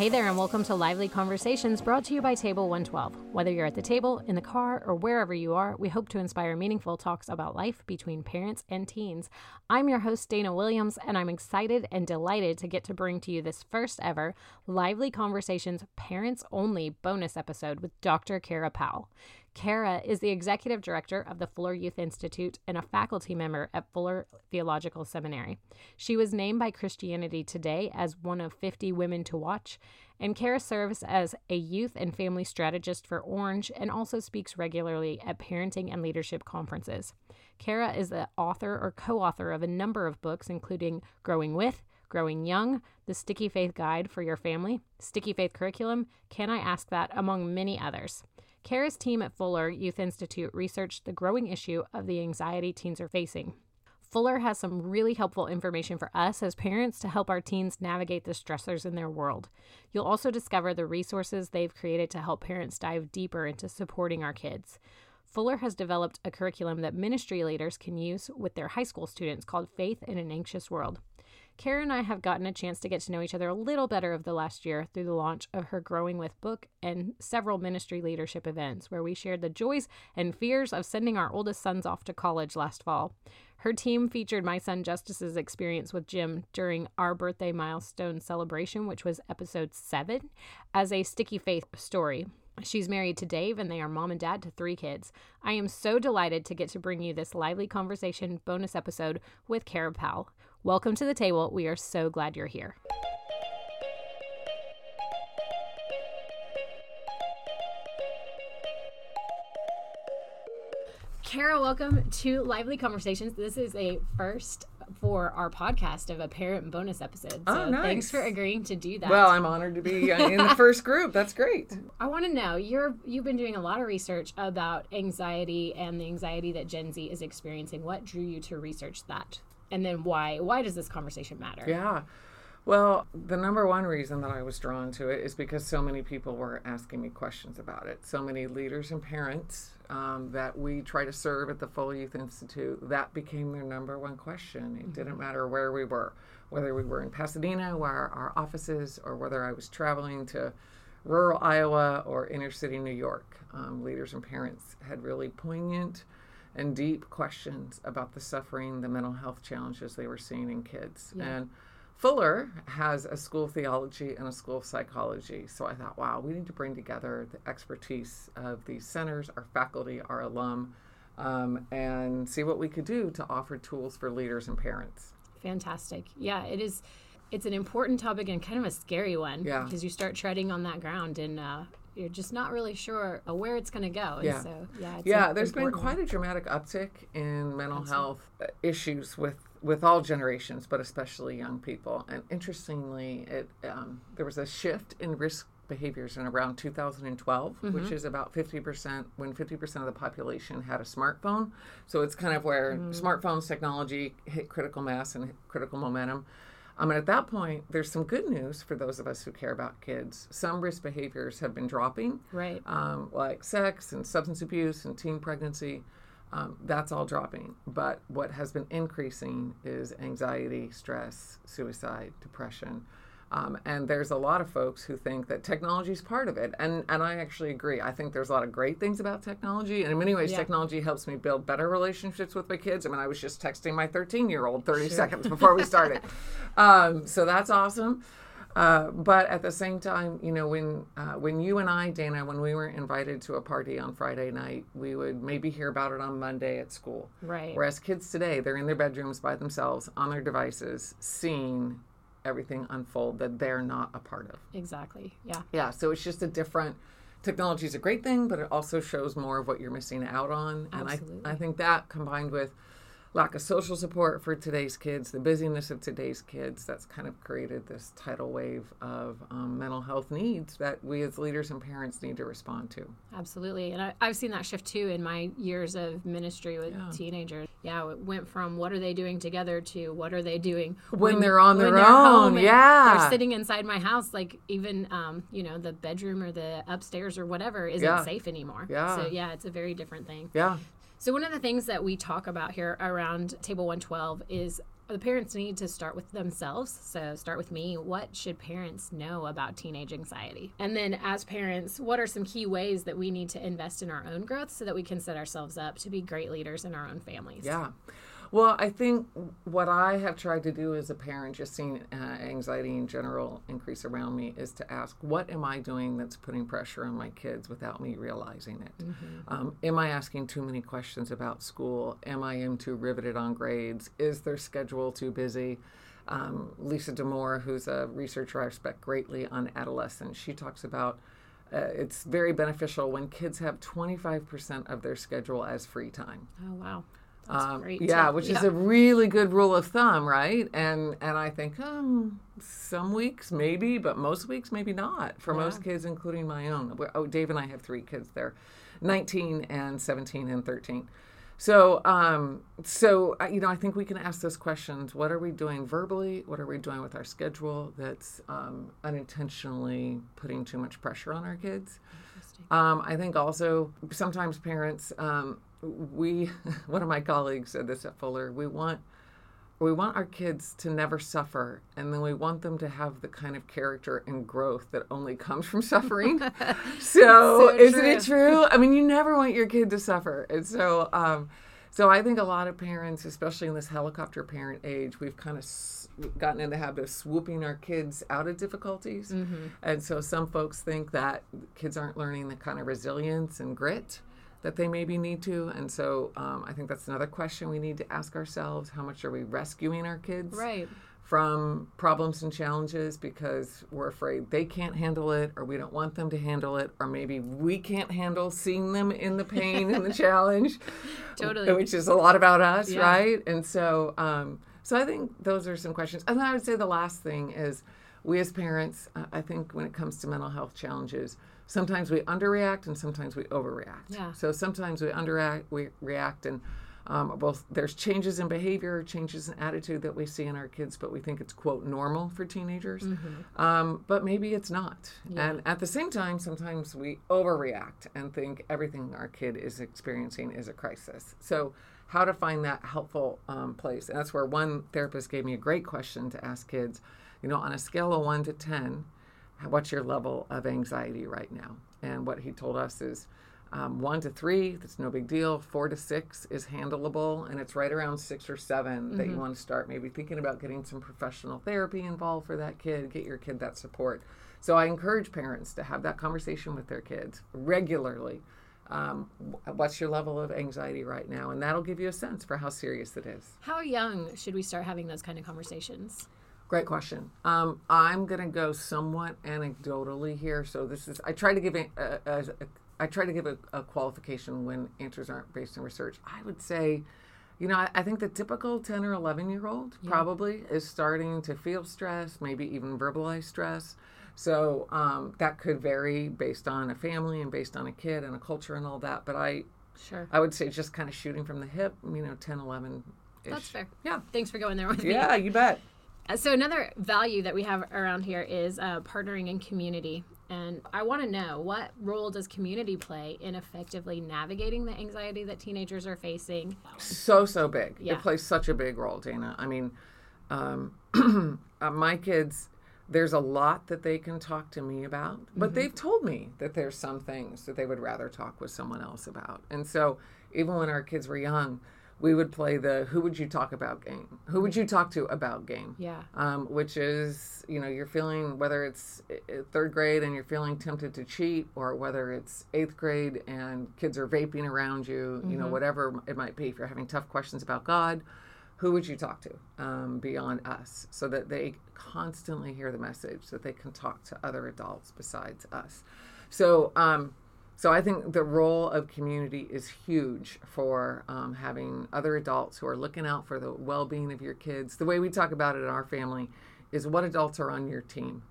Hey there, and welcome to Lively Conversations brought to you by Table 112. Whether you're at the table, in the car, or wherever you are, we hope to inspire meaningful talks about life between parents and teens. I'm your host, Dana Williams, and I'm excited and delighted to get to bring to you this first ever Lively Conversations Parents Only bonus episode with Dr. Kara Powell. Kara is the executive director of the Fuller Youth Institute and a faculty member at Fuller Theological Seminary. She was named by Christianity Today as one of 50 women to watch, and Kara serves as a youth and family strategist for Orange and also speaks regularly at parenting and leadership conferences. Kara is the author or co author of a number of books, including Growing With, Growing Young, The Sticky Faith Guide for Your Family, Sticky Faith Curriculum, Can I Ask That, among many others. Kara's team at Fuller Youth Institute researched the growing issue of the anxiety teens are facing. Fuller has some really helpful information for us as parents to help our teens navigate the stressors in their world. You'll also discover the resources they've created to help parents dive deeper into supporting our kids. Fuller has developed a curriculum that ministry leaders can use with their high school students called Faith in an Anxious World. Kara and I have gotten a chance to get to know each other a little better over the last year through the launch of her Growing With book and several ministry leadership events where we shared the joys and fears of sending our oldest sons off to college last fall. Her team featured my son Justice's experience with Jim during our birthday milestone celebration, which was episode seven, as a sticky faith story. She's married to Dave, and they are mom and dad to three kids. I am so delighted to get to bring you this lively conversation bonus episode with Kara Powell. Welcome to the table. We are so glad you're here. Kara, welcome to Lively Conversations. This is a first for our podcast of a parent bonus episode. Oh, so oh, nice. thanks for agreeing to do that. Well, I'm honored to be in the first group. That's great. I want to know you're you've been doing a lot of research about anxiety and the anxiety that Gen Z is experiencing. What drew you to research that? And then why why does this conversation matter? Yeah. Well the number one reason that i was drawn to it is because so many people were asking me questions about it. So many leaders and parents um, that we try to serve at the Fuller Youth Institute that became their number one question. It mm-hmm. didn't matter where we were whether we were in pasadena where our offices or whether i was traveling to rural iowa or inner city new york. Um, leaders and parents had really poignant and deep questions about the suffering, the mental health challenges they were seeing in kids. Yeah. And Fuller has a school of theology and a school of psychology. So I thought, wow, we need to bring together the expertise of these centers, our faculty, our alum, um, and see what we could do to offer tools for leaders and parents. Fantastic. Yeah, it is. It's an important topic and kind of a scary one. Yeah. Because you start treading on that ground, and uh, you're just not really sure where it's going to go. Yeah. So, yeah. yeah. There's been quite a dramatic uptick in mental Absolutely. health uh, issues with with all generations, but especially young people. And interestingly, it um, there was a shift in risk behaviors in around 2012, mm-hmm. which is about 50% when 50% of the population had a smartphone. So it's kind of where mm. smartphones technology hit critical mass and critical momentum. Um, and at that point, there's some good news for those of us who care about kids. Some risk behaviors have been dropping, right? Um, like sex and substance abuse and teen pregnancy. Um, that's all dropping. But what has been increasing is anxiety, stress, suicide, depression. Um, and there's a lot of folks who think that technology is part of it. And, and I actually agree. I think there's a lot of great things about technology. And in many ways, yeah. technology helps me build better relationships with my kids. I mean, I was just texting my 13 year old 30 sure. seconds before we started. um, so that's awesome. Uh, but at the same time, you know, when uh, when you and I, Dana, when we were invited to a party on Friday night, we would maybe hear about it on Monday at school. Right. Whereas kids today, they're in their bedrooms by themselves on their devices, seeing everything unfold that they're not a part of. Exactly. Yeah. Yeah. So it's just a different technology is a great thing, but it also shows more of what you're missing out on. Absolutely. And I, I think that combined with lack of social support for today's kids, the busyness of today's kids, that's kind of created this tidal wave of um, mental health needs that we as leaders and parents need to respond to. Absolutely. And I, have seen that shift too in my years of ministry with yeah. teenagers. Yeah, it went from what are they doing together to what are they doing when, when they're on their own. Yeah. They're sitting inside my house, like even, um, you know, the bedroom or the upstairs or whatever isn't yeah. safe anymore. Yeah. So, yeah, it's a very different thing. Yeah. So, one of the things that we talk about here around Table 112 is the parents need to start with themselves. So, start with me. What should parents know about teenage anxiety? And then, as parents, what are some key ways that we need to invest in our own growth so that we can set ourselves up to be great leaders in our own families? Yeah. Well, I think what I have tried to do as a parent, just seeing uh, anxiety in general increase around me, is to ask, what am I doing that's putting pressure on my kids without me realizing it? Mm-hmm. Um, am I asking too many questions about school? Am I am too riveted on grades? Is their schedule too busy? Um, Lisa Damour, who's a researcher I respect greatly on adolescence, she talks about uh, it's very beneficial when kids have 25% of their schedule as free time. Oh, wow. Um, yeah, which yeah. is a really good rule of thumb, right? And and I think um, some weeks maybe, but most weeks maybe not for yeah. most kids, including my own. Oh, Dave and I have three kids. They're 19 and 17 and 13. So, um, so uh, you know, I think we can ask those questions: What are we doing verbally? What are we doing with our schedule that's um, unintentionally putting too much pressure on our kids? Um, I think also sometimes parents um, we one of my colleagues said this at Fuller. We want we want our kids to never suffer and then we want them to have the kind of character and growth that only comes from suffering. So, so isn't it true. i mean you never want your kid to suffer. And so um, so i think a lot of parents especially in this helicopter parent age we've kind of gotten in the habit of swooping our kids out of difficulties. Mm-hmm. and so some folks think that kids aren't learning the kind of resilience and grit that they maybe need to. And so um, I think that's another question we need to ask ourselves how much are we rescuing our kids? Right. From problems and challenges because we're afraid they can't handle it, or we don't want them to handle it, or maybe we can't handle seeing them in the pain and the challenge. Totally. Which is a lot about us, yeah. right? And so, um, so I think those are some questions. And then I would say the last thing is we as parents, uh, I think when it comes to mental health challenges, sometimes we underreact and sometimes we overreact. Yeah. So sometimes we underreact, we react, and um, both there's changes in behavior, changes in attitude that we see in our kids, but we think it's quote normal for teenagers. Mm-hmm. Um, but maybe it's not. Yeah. And at the same time, sometimes we overreact and think everything our kid is experiencing is a crisis. So how to find that helpful um, place. And that's where one therapist gave me a great question to ask kids. You know, on a scale of one to ten what's your level of anxiety right now? And what he told us is um, one to three, that's no big deal. Four to six is handleable, and it's right around six or 7 mm-hmm. that you mm-hmm. want to start maybe thinking about getting some professional therapy involved for that kid, get your kid that support. So I encourage parents to have that conversation with their kids regularly. Um, what's your level of anxiety right now? And that'll give you a sense for how serious it is. How young should we start having those kind of conversations? Great question. Um, I'm going to go somewhat anecdotally here. So this is I try to give a, a, a, I try to give a, a, qualification when answers aren't based in research. I would say, you know, I, I think the typical 10 or 11 year old yeah. probably is starting to feel stress, maybe even verbalize stress. So um, that could vary based on a family and based on a kid and a culture and all that. But I, sure, I would say just kind of shooting from the hip, you know, 10, 11. That's fair. Yeah. Thanks for going there with me. Yeah, you bet. Uh, so another value that we have around here is uh, partnering in community. And i want to know what role does community play in effectively navigating the anxiety that teenagers are facing? So so big. Yeah. it plays such a big role dana. I mean um, uh, my kids there's a lot that they can talk to me about but mm-hmm. they've told me that there's some things that they would rather talk with someone else about. And so even when our kids were young we would play the who would you talk about game who would you talk to about game yeah um, which is you know you're feeling whether it's third grade and you're feeling tempted to cheat or whether it's eighth grade and kids are vaping around you mm-hmm. you know mm-hmm. whatever it might be if you're having tough questions about god who would you talk to um, beyond us so that they constantly hear the message that they can talk to other adults besides us so um, so I think the role of community is huge for um, having other adults who are looking out for the well-being of your kids. The way we talk about it in our family is what adults are on your team.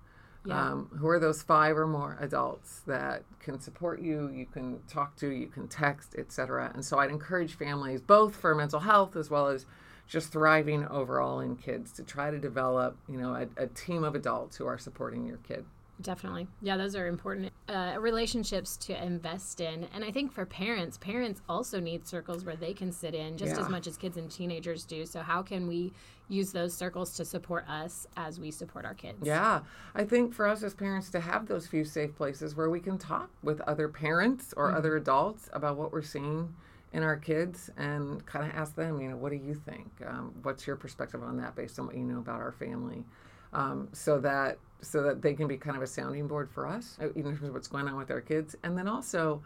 Yeah. Um, who are those five or more adults that can support you, you can talk to, you can text, etc. And so I'd encourage families, both for mental health as well as just thriving overall in kids, to try to develop, you know, a, a team of adults who are supporting your kid. Definitely. Yeah, those are important uh, relationships to invest in. And I think for parents, parents also need circles where they can sit in just Yeah. as much as kids and teenagers do. So, how can we use those circles to support us as we support our kids? Yeah, I think for us as parents to have those few safe places where we can talk with other parents or other adults about what we're seeing in our kids and kind of ask them, you know, what do you think? Um, what's your perspective on that based on what you know about our family? Um, so that so that they can be kind of a sounding board for us, uh, even in terms of what's going on with our kids, and then also.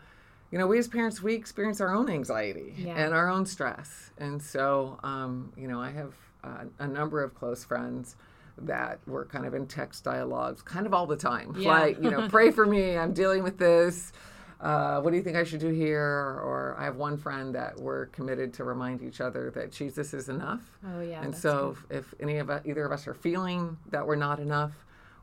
You know, we as parents, we experience our own anxiety Yeah. and our own stress. And so, um, you know, I have uh, a number of close friends that were kind of in text dialogues kind of all the time. Yeah. Like, you know, pray for me, I'm dealing with this. Uh, what do you think I should do here? Or I have one friend that we're committed to remind each other that Jesus is enough. Oh, yeah. and so if, if any of either of us are feeling that we're not enough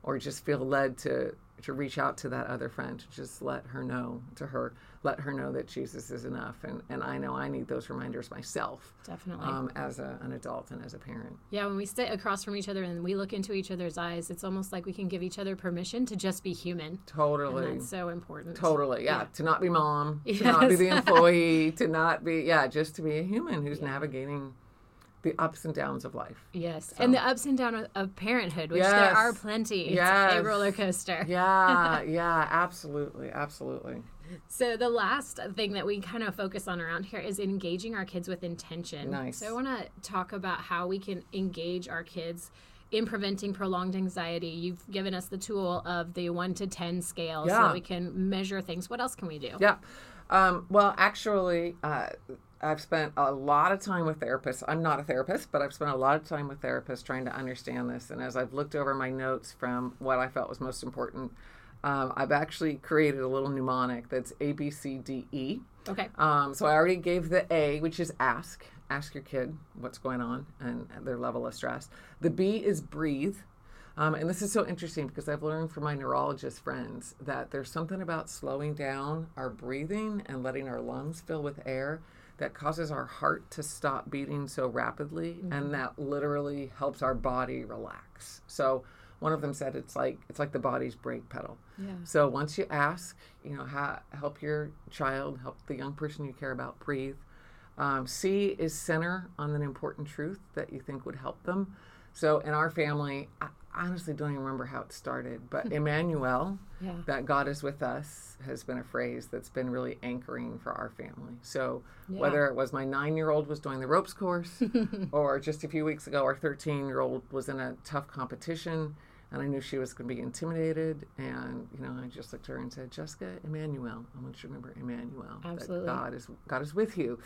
or just feel led to, to reach out to that other friend, to just let her know, to her, let her know that Jesus is enough. And, and I know I need those reminders myself. Definitely. um, as a, an adult and as a parent. Yeah, when we sit across from each other and we look into each other's eyes, it's almost like we can give each other permission to just be human. Totally. And that's so important. Totally, yeah. Yeah. To not be mom, to not be the employee, to not be, yeah, just to be a human who's navigating the ups and downs of life. Yes. And the ups and downs of, parenthood, which there are plenty. It's a roller coaster. Yeah, yeah, absolutely, absolutely. So the last thing that we kind of focus on around here is engaging our kids with intention. Nice. So I want to talk about how we can engage our kids in preventing prolonged anxiety. You've given us the tool of the 1 to 10 scale so Yeah. that we can measure things. What else can we do? Yeah. Um, well, actually, uh, I've spent a lot of time with therapists. I'm not a therapist, but I've spent a lot of time with therapists trying to understand this. And as I've looked over my notes from what I felt was most important, um, I've actually created a little mnemonic that's A, B, C, D, E. Okay. Um, so I already gave the A, which is ask. Ask your kid what's going on and their level of stress. The B is breathe. Um, and this is so interesting because I've learned from my neurologist friends that there's something about slowing down our breathing and letting our lungs fill with air that causes our heart to stop beating so rapidly and that literally helps our body relax. So one of them said it's like it's like the body's brake pedal. Yeah. So once you ask, you know, how, help your child, help the young person you care about breathe. Um, C is center on an important truth that you think would help them. So in our family, I honestly don't even remember how it started, but hmm. Emmanuel, Yeah. that God is with us, has been a phrase that's been really anchoring for our family. So whether it was my nine year old was doing the ropes course, or just a few weeks ago, our 13 year old was in a tough competition, and I knew she was going to be intimidated. And, you know, I just looked at her and said, Jessica, Emmanuel. I want you to remember Emmanuel. Absolutely. God is, God is with you,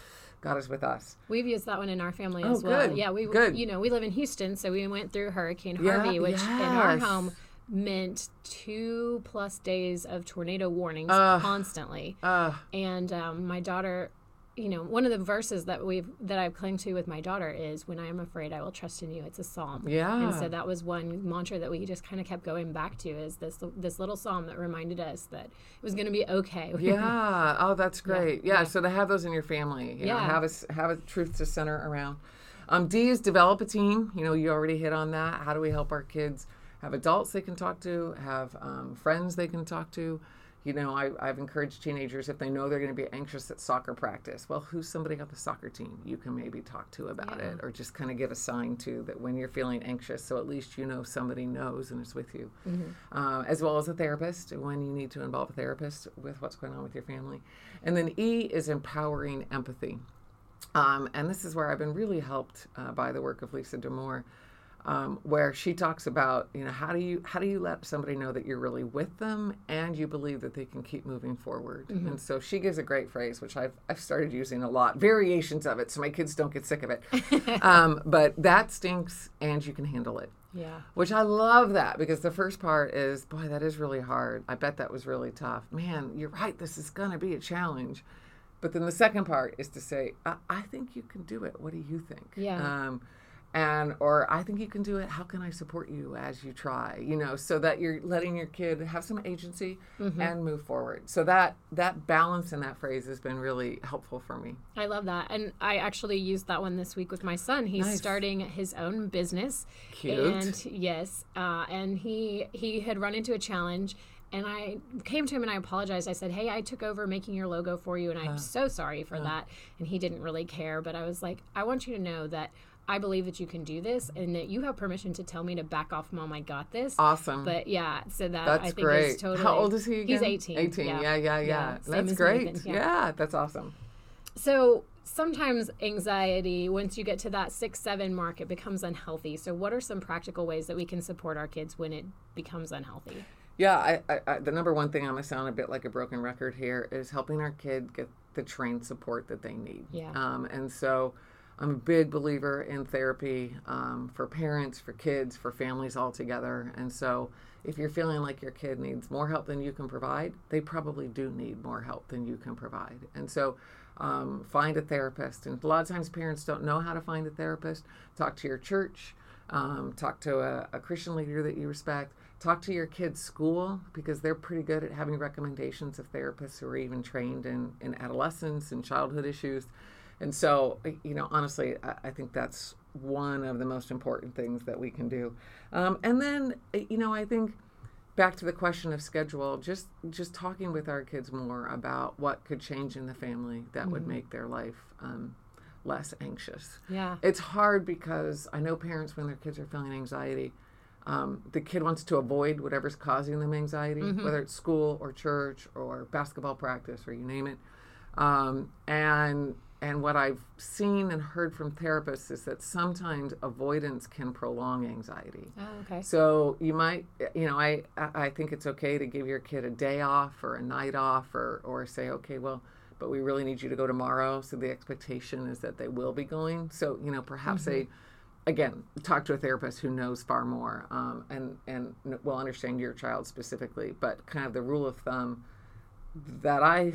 God is with us. We've used that one in our family Oh, as well. good. Yeah, we Good. you know we live in Houston, so we went through Hurricane Yeah, Harvey, which in our home meant two plus days of tornado warnings Ugh. constantly. Uh, And um, my daughter, you know, one of the verses that we've that I've clung to with my daughter is "When I am afraid, I will trust in you." It's a psalm. yeah. And so that was one mantra that we just kind of kept going back to is this this little psalm that reminded us that it was going to be okay. yeah. Oh, that's great. Yeah. yeah. So to have those in your family, you know, Yeah. have a have a truth to center around. Um, D is develop a team. You know, you already hit on that. How do we help our kids have adults they can talk to, have um, friends they can talk to? You know, I, I've encouraged teenagers if they know they're going to be anxious at soccer practice. Well, who's somebody on the soccer team you can maybe talk to about Yeah. it, or just kind of give a sign to that when you're feeling anxious, so at least you know somebody knows and is with you uh, as well as a therapist when you need to involve a therapist with what's going on with your family. And then E is empowering empathy. Um, and this is where I've been really helped uh, by the work of Lisa Damour, um, where she talks about, you know, how do you how do you let somebody know that you're really with them and you believe that they can keep moving forward. And so she gives a great phrase, which I've I've started using a lot, variations of it, so my kids don't get sick of it. um, but that stinks, and you can handle it. yeah. Which I love that because the first part is, boy, that is really hard. I bet that was really tough. Man, you're right. This is going to be a challenge. But then the second part is to say, I, I think you can do it. What do you think? Yeah. Um, and or I think you can do it. How can I support you as you try? You know, so that you're letting your kid have some agency Mm-hmm. and move forward. So that that balance in that phrase has been really helpful for me. I love that. And I actually used that one this week with my son. He's Nice. starting his own business. Cute. And yes, uh, and he he had run into a challenge and I came to him and I apologized. I said, "Hey, I took over making your logo for you and I'm so sorry for that." And he didn't really care, but I was like, "I want you to know that I believe that you can do this and that you have permission to tell me to back off, mom. I got this." Awesome. But yeah, so that that's I think great. is totally How old is he? Again? He's 18. 18. Yeah, yeah, yeah. Yeah, same That's great. Nathan, yeah. yeah. that's awesome. So sometimes anxiety, once you get to that six, seven mark, it becomes unhealthy. So, what are some practical ways that we can support our kids when it becomes unhealthy? Yeah, I, I, I, the number one thing I'm gonna sound a bit like a broken record here is helping our kid get the trained support that they need. Yeah. Um, and so, I'm a big believer in therapy um, for parents, for kids, for families all together. And so, if you're feeling like your kid needs more help than you can provide, they probably do need more help than you can provide. And so, um, find a therapist. And a lot of times, parents don't know how to find a therapist. Talk to your church. Um, talk to a, a Christian leader that you respect. Talk to your kid's school because they're pretty good at having recommendations of therapists who are even trained in, in adolescence and childhood issues. And so, you know, honestly, I, I think that's one of the most important things that we can do. Um, and then, you know, I think back to the question of schedule, just just talking with our kids more about what could change in the family that would make their life um, less anxious. Yeah. It's hard because I know parents when their kids are feeling anxiety, um, the kid wants to avoid whatever's causing them anxiety, whether it's school or church or basketball practice or you name it. Um, and and what I've seen and heard from therapists is that sometimes avoidance can prolong anxiety. Oh, okay. So you might, you know, I I I think it's okay to give your kid a day off or a night off, or or say, okay, well, but we really need you to go tomorrow. So the expectation is that they will be going. So you know, perhaps they, again, talk to a therapist who knows far more, um, and and will understand your child specifically. But kind of the rule of thumb that I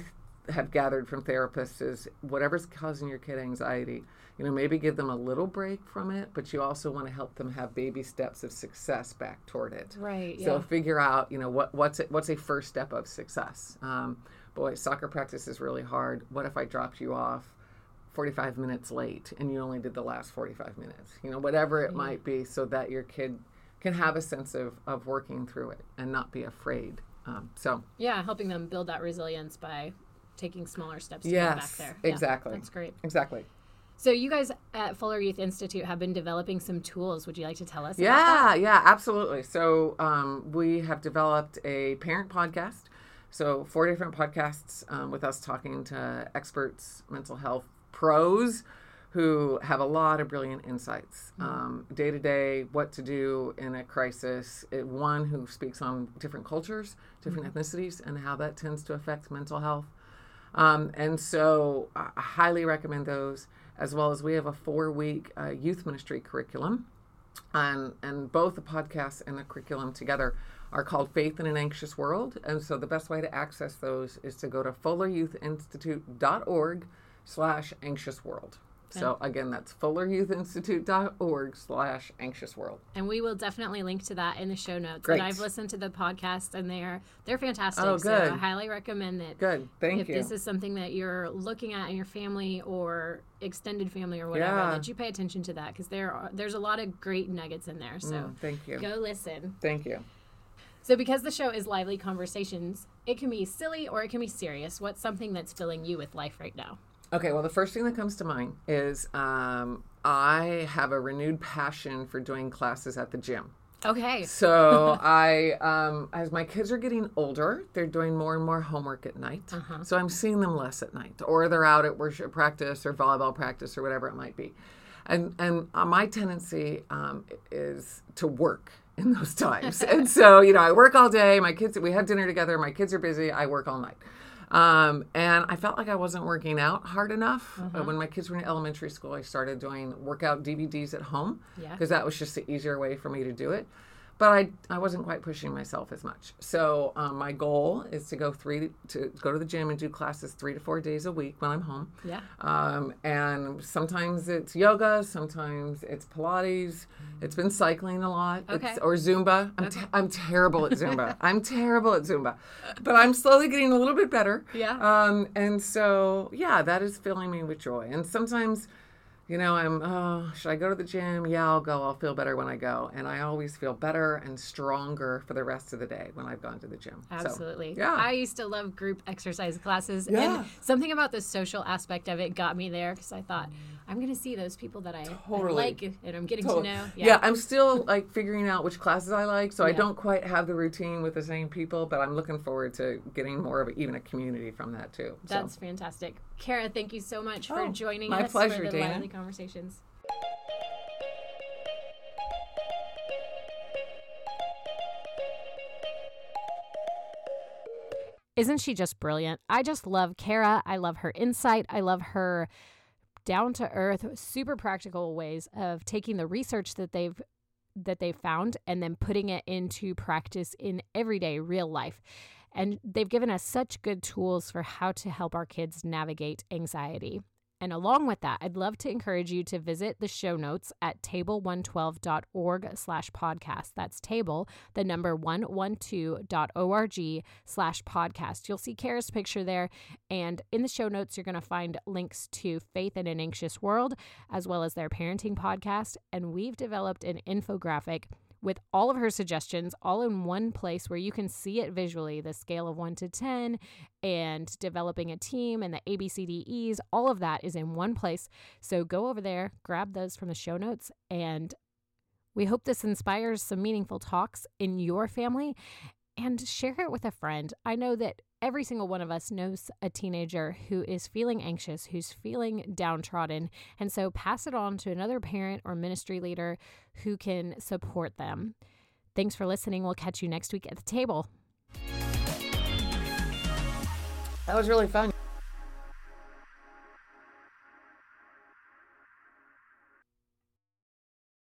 have gathered from therapists is whatever's causing your kid anxiety, you know, maybe give them a little break from it, but you also want to help them have baby steps of success back toward it. Right. So Yeah. figure out, you know, what what's it, what's a first step of success. Um, boy, soccer practice is really hard. What if I dropped you off 45 minutes late and you only did the last 45 minutes? You know, whatever it might be, so that your kid can have a sense of of working through it and not be afraid. Um, so yeah. Helping them build that resilience by taking smaller steps to yes, get back there. Yeah, exactly, that's great. exactly. So, you guys at Fuller Youth Institute have been developing some tools. Would you like to tell us? Yeah, yeah, absolutely. So um, we have developed a parent podcast. So four different podcasts um, with us talking to experts, mental health pros, who have a lot of brilliant insights um, day to day, what to do in a crisis. It, one who speaks on different cultures, different ethnicities, and how that tends to affect mental health. Um, and so I highly recommend those, as well as we have a four week uh, youth ministry curriculum. And, and both the podcast and the curriculum together are called Faith in an Anxious World. And so the best way to access those is to go to fulleryouthinstitute.org slash anxious world. So again, that's fulleryouthinstitute.org slash anxious world. And we will definitely link to that in the show notes. Great. And I've listened to the podcast, and they're they're fantastic. Oh, So good. I highly recommend that. Good. Thank if you. If this is something that you're looking at in your family or extended family or whatever, Yeah. that you pay attention to that because there are there's a lot of great nuggets in there. So Mm, thank you. go listen. Thank you. So because the show is lively conversations, it can be silly or it can be serious. What's something that's filling you with life right now? Okay, well, the first thing that comes to mind is um, I have a renewed passion for doing classes at the gym. Okay. So I, um, as my kids are getting older, they're doing more and more homework at night. Uh-huh. So I'm seeing them less at night, or they're out at worship practice or volleyball practice or whatever it might be. And and uh, my tendency um, is to work in those times. and so you know, I work all day. My kids, we have dinner together. My kids are busy. I work all night. Um, and I felt like I wasn't working out hard enough. Uh, when my kids were in elementary school, I started doing workout DVDs at home Yeah. because that was just the easier way for me to do it. But I, I wasn't quite pushing myself as much. So um, my goal is to go three to go to the gym and do classes three to four days a week when I'm home. Yeah. Um, and sometimes it's yoga, sometimes it's Pilates. It's been cycling a lot, Okay. it's, or Zumba. I'm, te- I'm terrible at Zumba. I'm terrible at Zumba, but I'm slowly getting a little bit better. Yeah. Um, and so yeah, that is filling me with joy. And sometimes you know, I'm, oh, should I go to the gym? Yeah, I'll go. I'll feel better when I go. And I always feel better and stronger for the rest of the day when I've gone to the gym. So, Absolutely. yeah. I used to love group exercise classes. Yeah. And something about the social aspect of it got me there because I thought, I'm going to see those people that I, I like and I'm getting Total- to know. yeah. I'm still like figuring out which classes I like. So I don't quite have the routine with the same people, but I'm looking forward to getting more of a, even a community from that too. So. That's fantastic. Kara, thank you so much for Oh, joining my us pleasure, for the Dana. lively conversations. Isn't she just brilliant? I just love Kara. I love her insight. I love her down to earth, super practical ways of taking the research that they've that they've found and then putting it into practice in everyday real life. And they've given us such good tools for how to help our kids navigate anxiety. And along with that, I'd love to encourage you to visit the show notes at table112.org slash podcast. That's table, the number 112.org slash podcast. You'll see Kara's picture there. And in the show notes, you're going to find links to Faith in an Anxious World, as well as their parenting podcast. And we've developed an infographic with all of her suggestions all in one place where you can see it visually the scale of 1 to 10 and developing a team and the ABCDEs all of that is in one place so go over there grab those from the show notes and we hope this inspires some meaningful talks in your family and share it with a friend. I know that every single one of us knows a teenager who is feeling anxious, who's feeling downtrodden. And so pass it on to another parent or ministry leader who can support them. Thanks for listening. We'll catch you next week at the table. That was really fun.